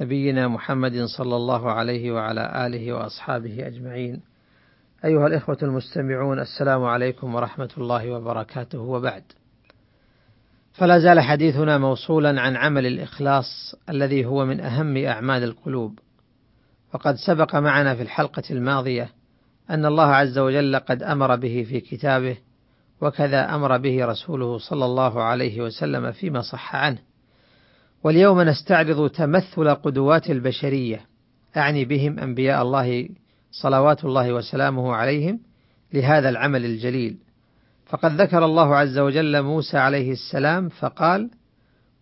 نبينا محمد صلى الله عليه وعلى آله وأصحابه أجمعين. أيها الإخوة المستمعون السلام عليكم ورحمة الله وبركاته وبعد. فلا زال حديثنا موصولا عن عمل الإخلاص الذي هو من أهم أعمال القلوب. وقد سبق معنا في الحلقة الماضية أن الله عز وجل قد أمر به في كتابه وكذا أمر به رسوله صلى الله عليه وسلم فيما صح عنه. واليوم نستعرض تمثل قدوات البشرية أعني بهم أنبياء الله صلوات الله وسلامه عليهم لهذا العمل الجليل. فقد ذكر الله عز وجل موسى عليه السلام فقال: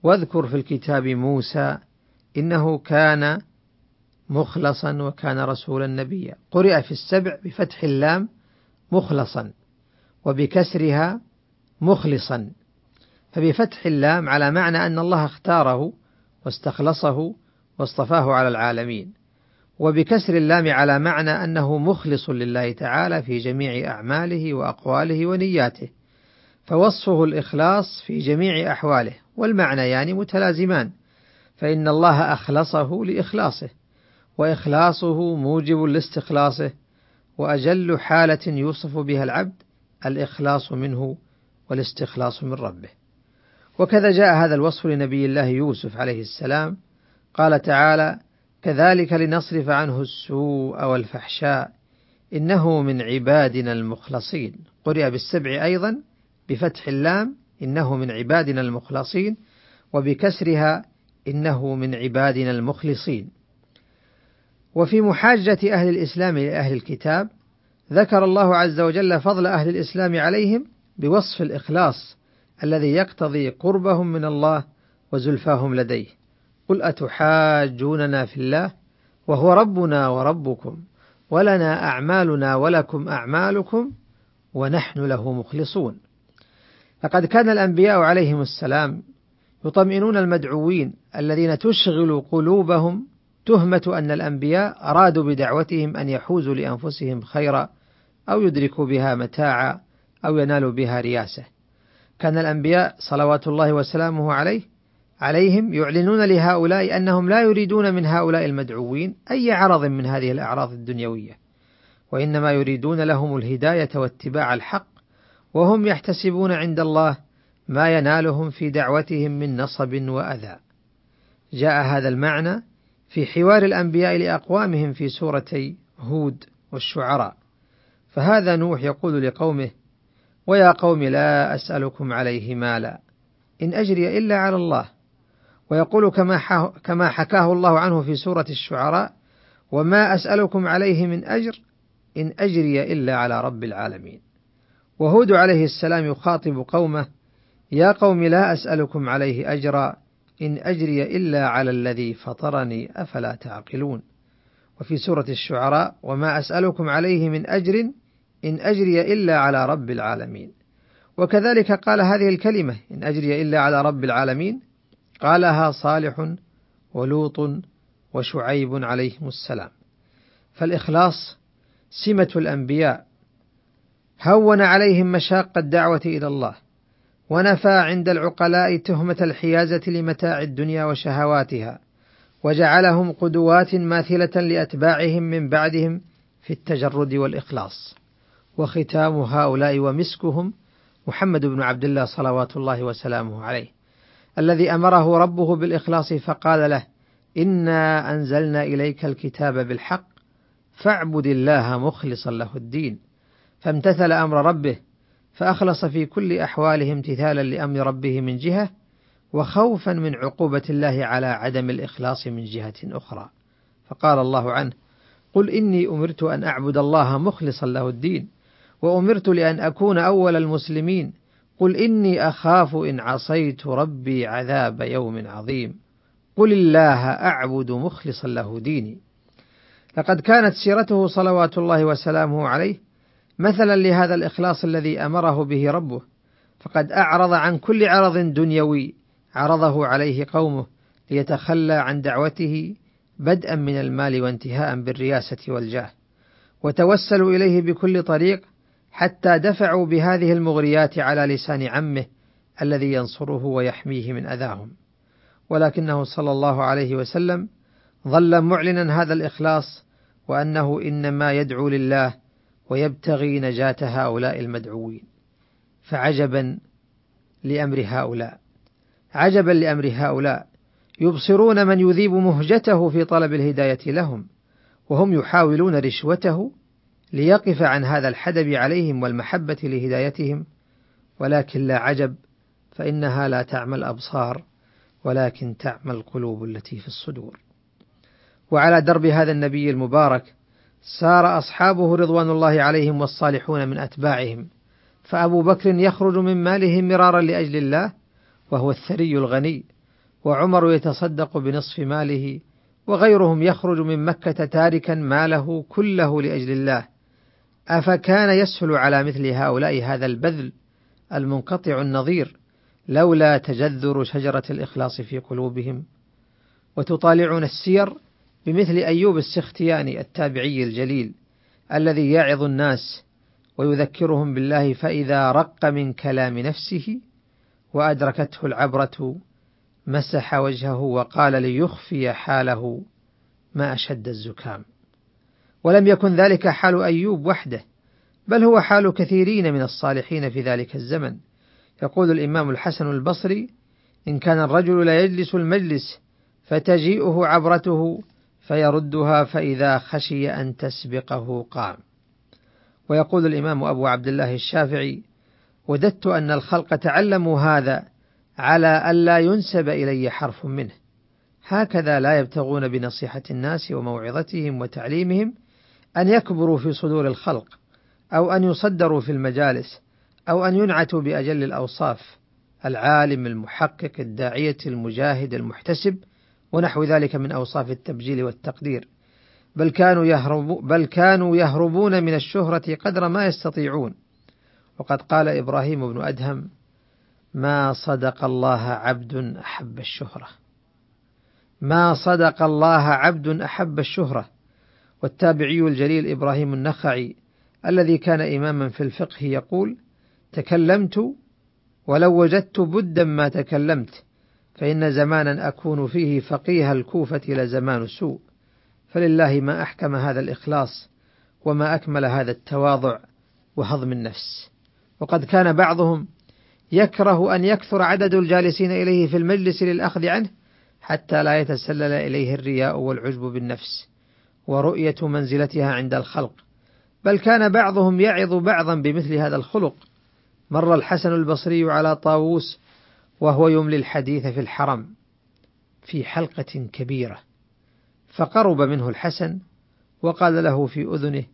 واذكر في الكتاب موسى إنه كان مخلصا وكان رسولا نبيا. قرئ في السبع بفتح اللام مخلصا وبكسرها مخلصا فبفتح اللام على معنى أن الله اختاره واستخلصه واصطفاه على العالمين وبكسر اللام على معنى أنه مخلص لله تعالى في جميع أعماله وأقواله ونياته فوصفه الإخلاص في جميع أحواله والمعنى يعني متلازمان فإن الله أخلصه لإخلاصه وإخلاصه موجب لاستخلاصه وأجل حالة يوصف بها العبد الإخلاص منه والاستخلاص من ربه. وكذا جاء هذا الوصف لنبي الله يوسف عليه السلام قال تعالى: كذلك لنصرف عنه السوء والفحشاء إنه من عبادنا المخلصين. قرئ بالسبع أيضا بفتح اللام إنه من عبادنا المخلصين وبكسرها إنه من عبادنا المخلصين. وفي محاجة أهل الإسلام لأهل الكتاب ذكر الله عز وجل فضل أهل الإسلام عليهم بوصف الإخلاص الذي يقتضي قربهم من الله وزلفاهم لديه. قل أتحاجوننا في الله؟ وهو ربنا وربكم. ولنا أعمالنا ولكم أعمالكم ونحن له مخلصون. لقد كان الأنبياء عليهم السلام يطمئنون المدعوين الذين تشغل قلوبهم تهمة أن الأنبياء أرادوا بدعوتهم أن يحوزوا لأنفسهم خيرا أو يدركوا بها متاعا أو ينالوا بها رياسة. كان الأنبياء صلوات الله وسلامه عليه عليهم يعلنون لهؤلاء أنهم لا يريدون من هؤلاء المدعوين أي عرض من هذه الأعراض الدنيوية، وإنما يريدون لهم الهداية واتباع الحق، وهم يحتسبون عند الله ما ينالهم في دعوتهم من نصب وأذى. جاء هذا المعنى في حوار الأنبياء لأقوامهم في سورتي هود والشعراء فهذا نوح يقول لقومه ويا قوم لا أسألكم عليه مالا إن أجري إلا على الله. ويقول كما كما حكاه الله عنه في سورة الشعراء وما أسألكم عليه من أجر إن أجري إلا على رب العالمين. وهود عليه السلام يخاطب قومه يا قوم لا أسألكم عليه أجرا إن أجري إلا على الذي فطرني أفلا تعقلون. وفي سورة الشعراء وما أسألكم عليه من أجر إن أجري إلا على رب العالمين. وكذلك قال هذه الكلمة إن أجري إلا على رب العالمين قالها صالح ولوط وشعيب عليهم السلام. فالإخلاص سمة الأنبياء. هون عليهم مشاق الدعوة إلى الله ونفى عند العقلاء تهمة الحيازة لمتاع الدنيا وشهواتها، وجعلهم قدوات ماثلة لأتباعهم من بعدهم في التجرد والإخلاص. وختام هؤلاء ومسكهم محمد بن عبد الله صلوات الله وسلامه عليه، الذي أمره ربه بالإخلاص فقال له: إنا أنزلنا إليك الكتاب بالحق فاعبد الله مخلصا له الدين، فامتثل أمر ربه فأخلص في كل أحواله امتثالا لأمر ربه من جهة وخوفا من عقوبة الله على عدم الإخلاص من جهة أخرى. فقال الله عنه قل إني أمرت أن أعبد الله مخلصا له الدين. وأمرت لأن أكون أول المسلمين. قل إني أخاف إن عصيت ربي عذاب يوم عظيم. قل الله أعبد مخلصا له ديني. لقد كانت سيرته صلوات الله وسلامه عليه مثلا لهذا الإخلاص الذي أمره به ربه. فقد أعرض عن كل عرض دنيوي عرضه عليه قومه ليتخلى عن دعوته بدءا من المال وانتهاء بالرياسة والجاه. وتوسلوا إليه بكل طريق حتى دفعوا بهذه المغريات على لسان عمه الذي ينصره ويحميه من أذاهم. ولكنه صلى الله عليه وسلم ظل معلنا هذا الإخلاص وأنه إنما يدعو لله ويبتغي نجاة هؤلاء المدعوين. فعجبا لأمر هؤلاء. عجبا لأمر هؤلاء. يبصرون من يذيب مهجته في طلب الهداية لهم وهم يحاولون رشوته ليقف عن هذا الحدب عليهم والمحبة لهدايتهم ولكن لا عجب فإنها لا تعمى الأبصار ولكن تعمى القلوب التي في الصدور. وعلى درب هذا النبي المبارك سار أصحابه رضوان الله عليهم والصالحون من أتباعهم فأبو بكر يخرج من ماله مرارا لأجل الله وهو الثري الغني وعمر يتصدق بنصف ماله وغيرهم يخرج من مكة تاركا ماله كله لأجل الله. أفكان يسهل على مثل هؤلاء هذا البذل المنقطع النظير لولا تجذر شجرة الإخلاص في قلوبهم؟ وتطالعون السير بمثل أيوب السختياني التابعي الجليل الذي يعظ الناس ويذكرهم بالله فإذا رق من كلام نفسه وأدركته العبرة مسح وجهه وقال ليخفي حاله ما أشد الزكام. ولم يكن ذلك حال أيوب وحده بل هو حال كثيرين من الصالحين في ذلك الزمن. يقول الإمام الحسن البصري إن كان الرجل لا يجلس المجلس فتجيئه عبرته فيردها فإذا خشي أن تسبقه قام. ويقول الإمام أبو عبد الله الشافعي وددت أن الخلق تعلموا هذا على ألا ينسب إلي حرف منه. هكذا لا يبتغون بنصيحة الناس وموعظتهم وتعليمهم أن يكبروا في صدور الخلق أو أن يصدروا في المجالس أو أن ينعتوا بأجل الأوصاف العالم المحقق الداعية المجاهد المحتسب ونحو ذلك من أوصاف التبجيل والتقدير. بل كانوا, يهرب بل كانوا يهربون من الشهرة قدر ما يستطيعون. وقد قال إبراهيم بن أدهم ما صدق الله عبد أحب الشهرة. ما صدق الله عبد أحب الشهرة. والتابعي الجليل إبراهيم النخعي الذي كان إماما في الفقه يقول تكلمت ولو وجدت بدا ما تكلمت فإن زمانا أكون فيه فقيه الكوفة لزمان سوء فلله ما أحكم هذا الإخلاص وما أكمل هذا التواضع وهضم النفس. وقد كان بعضهم يكره أن يكثر عدد الجالسين إليه في المجلس للأخذ عنه حتى لا يتسلل إليه الرياء والعجب بالنفس. ورؤية منزلتها عند الخلق. بل كان بعضهم يعظ بعضا بمثل هذا الخلق. مر الحسن البصري على طاووس وهو يملي الحديث في الحرم في حلقة كبيرة. فقرب منه الحسن وقال له في أذنه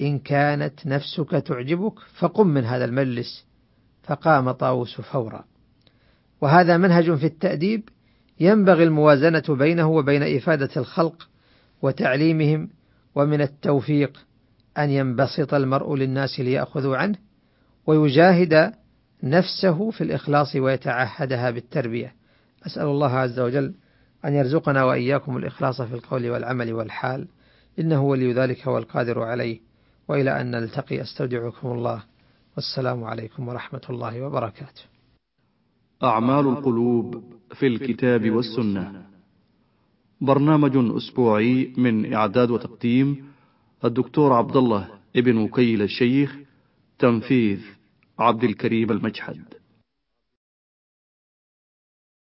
إن كانت نفسك تعجبك فقم من هذا المجلس. فقام طاووس فورا. وهذا منهج في التأديب ينبغي الموازنة بينه وبين إفادة الخلق وتعليمهم ومن التوفيق أن ينبسط المرء للناس ليأخذوا عنه ويجاهد نفسه في الإخلاص ويتعهدها بالتربية. أسأل الله عز وجل أن يرزقنا وإياكم الإخلاص في القول والعمل والحال إنه ولي ذلك والقادر عليه. وإلى أن نلتقي أستودعكم الله. والسلام عليكم ورحمة الله وبركاته. أعمال القلوب في الكتاب والسنة. برنامج أسبوعي من إعداد وتقديم الدكتور عبد الله ابن وكيل الشيخ تنفيذ عبد الكريم المجحد.